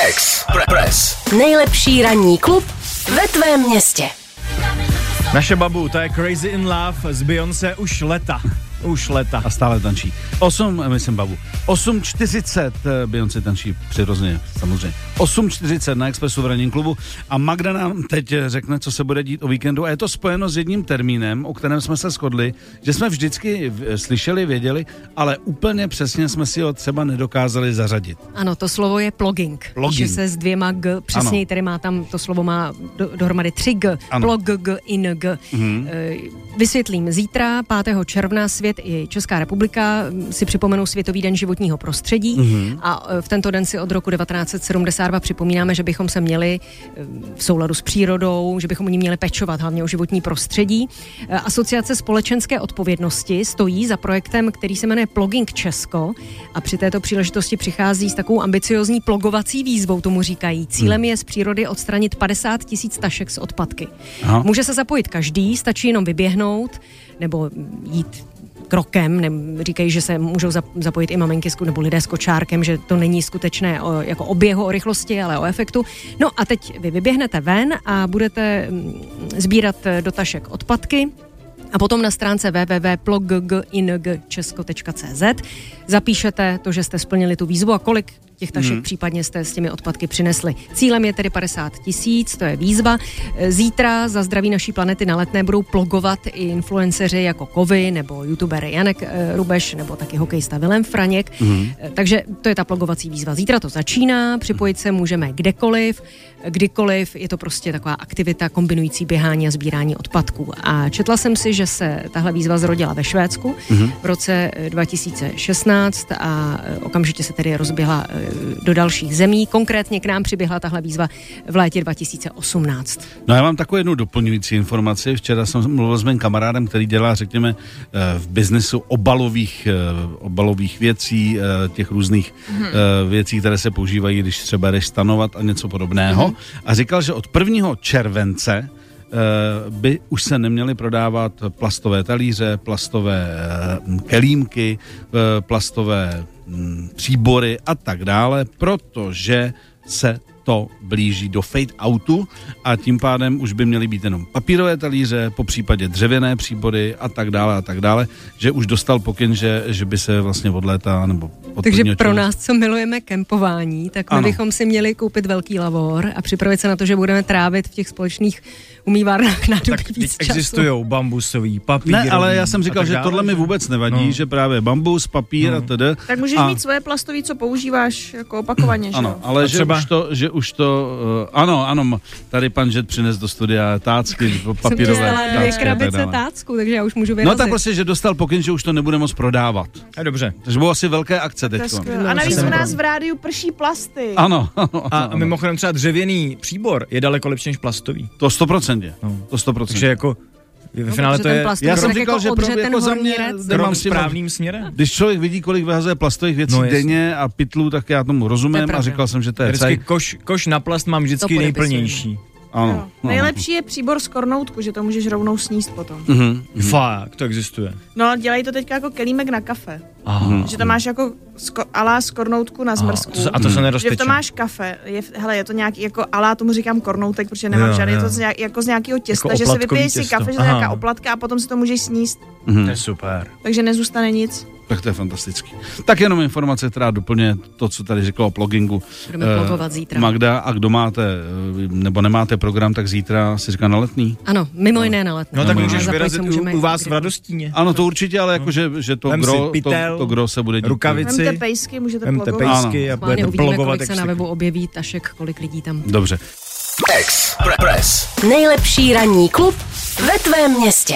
Express. Nejlepší ranní klub ve tvém městě. Naše babu, to je Crazy in Love z Beyoncé už leta. Už leta. A stále tančí. 8, myslím babu. 8.40 eh, Beyoncé tančí přirozeně, samozřejmě. 8.40 na Expressu v ranním klubu a Magda nám teď eh, řekne, co se bude dít o víkendu a je to spojeno s jedním termínem, o kterém jsme se shodli, že jsme vždycky slyšeli, věděli, ale úplně přesně jsme si ho třeba nedokázali zařadit. Ano, to slovo je plugging. Plugging. Píše se s dvěma G, přesněji Ano. tedy má tam, to slovo má do, dohromady tři G. Ano. Plog, G, in, G. Mm-hmm. Vysvětlím, zítra, 5. června, svět i Česká republika mm, si připomenou Světový den životního prostředí mm-hmm. a e, v tento den si od roku 1972 připomínáme, že bychom se měli e, v souladu s přírodou, že bychom o ní měli pečovat, hlavně o životní prostředí. E, Asociace společenské odpovědnosti stojí za projektem, který se jmenuje Ploging Česko a při této příležitosti přichází s takovou ambiciozní plogovací výzvou, tomu říkají. Cílem je z přírody odstranit 50 tisíc tašek z odpadky. Aha. Může se zapojit každý, stačí jenom vyběhnout nebo jít krokem, ne, říkají, že se můžou zap- zapojit i maminky nebo lidé s kočárkem, že to není skutečné o, jako o běhu, o rychlosti, ale o efektu. No a teď vy vyběhnete ven a budete mm, sbírat eh, do tašek odpadky, a potom na stránce www.plogingčesko.cz zapíšete to, že jste splnili tu výzvu a kolik těch tašek hmm. případně jste s těmi odpadky přinesli. Cílem je tedy 50 tisíc, to je výzva. Zítra za zdraví naší planety na letné budou plogovat i influenceři jako Kovy nebo youtuber Janek eh, Rubeš nebo taky hokejista Vilém Franěk. Hmm. Takže to je ta plogovací výzva. Zítra to začíná, připojit se můžeme kdekoliv, kdykoliv. Je to prostě taková aktivita kombinující běhání a sbírání odpadků. A četla jsem si, že se tahle výzva zrodila ve Švédsku mm-hmm. v roce eh, 2016 a okamžitě se tedy rozběhla do dalších zemí. Konkrétně k nám přiběhla tahle výzva v létě 2018. No já mám takovou jednu doplňující informaci. Včera jsem mluvil s mým kamarádem, který dělá, řekněme, eh, v biznesu obalových, eh, obalových věcí, eh, těch různých mm-hmm. věcí, které se používají, když třeba jdeš stanovat a něco podobného. Mm-hmm. A říkal, že od 1. července by už se neměly prodávat plastové talíře, plastové eh, kelímky, eh, plastové mm, příbory a tak dále, protože se to blíží do fade outu a tím pádem už by měly být jenom papírové talíře, po případě dřevěné příbory a tak dále a tak dále, že už dostal pokyn, že, že by se vlastně od léta nebo od Takže prvního pro nás, co milujeme kempování, tak my Ano. bychom si měli koupit velký lavor a připravit se na to, že budeme trávit v těch společných umývárnách na Tak víc času. existují bambusový, papír. Ne, ale já jsem říkal, že tohle mi vůbec nevadí, No. že právě bambus, papír No. a tedy. Tak můžeš a, mít svoje plastový, co používáš jako opakovaně, že Ano, ale že třeba- už to, že už to, uh, ano, ano, tady pan Žet přines do studia tácky, papírové dvě tácky a tak krabice tácku, takže já už můžu No vyrazit. tak prostě, že dostal pokyn, že už to nebude moc prodávat. A dobře. Takže budou asi velké akce teď. A navíc u nás v rádiu prší plasty. Ano, ano, A ano. mimochodem třeba dřevěný příbor je daleko lepší než plastový. To 100%. No. To 100%. Takže jako ve No, finále protože to je plast Já to jsem tak říkal, jako že pro, jako za mě nemám správným směrem. Když člověk vidí, kolik vyhazuje plastových věcí No, no, denně a pytlů, tak já tomu To rozumím je a říkal jsem, že to je Vždycky koš, koš na plast mám vždycky To nejplnější. Ano. Jo. no. Nejlepší je příbor z kornoutku, že to můžeš rovnou sníst potom. Mhm. Fakt, to existuje. No, dělají to teďka jako kelímek na kafe. Aha. Že to máš jako sko- alá z kornoutku na zmrzku. to, a to se Že nerozteče. v tom máš kafe, je, hele, je to nějaký, jako alá, tomu říkám kornoutek, protože nemám Jo, žádný, je jo. to z nějak, jako z nějakého těsta, Jako že si vypiješ si kafe, že to je Aha. nějaká oplatka a potom si to můžeš sníst, Mhm. To je super. takže nezůstane nic. Tak to je fantastický. Tak jenom informace, která doplňuje to, co tady řekla o pluggingu. Budeme Eh, plugovat zítra. Magda, a kdo máte, eh, nebo nemáte program, tak zítra si říká na letný? Ano, mimo jiné na letné. No tak No, můžeš Zapojit vyrazit u, můžeme u vás v. Radostíně. Ano, to určitě, ale jakože že to Vem gro, to, pytel, to gro se bude dít. rukavici. Vemte pejsky, můžete Vemte plogovat. pejsky a budete uvidíme, plogovat kolik se na webu objeví tašek, kolik lidí tam. Dobře. Express. Nejlepší ranní klub ve tvém městě.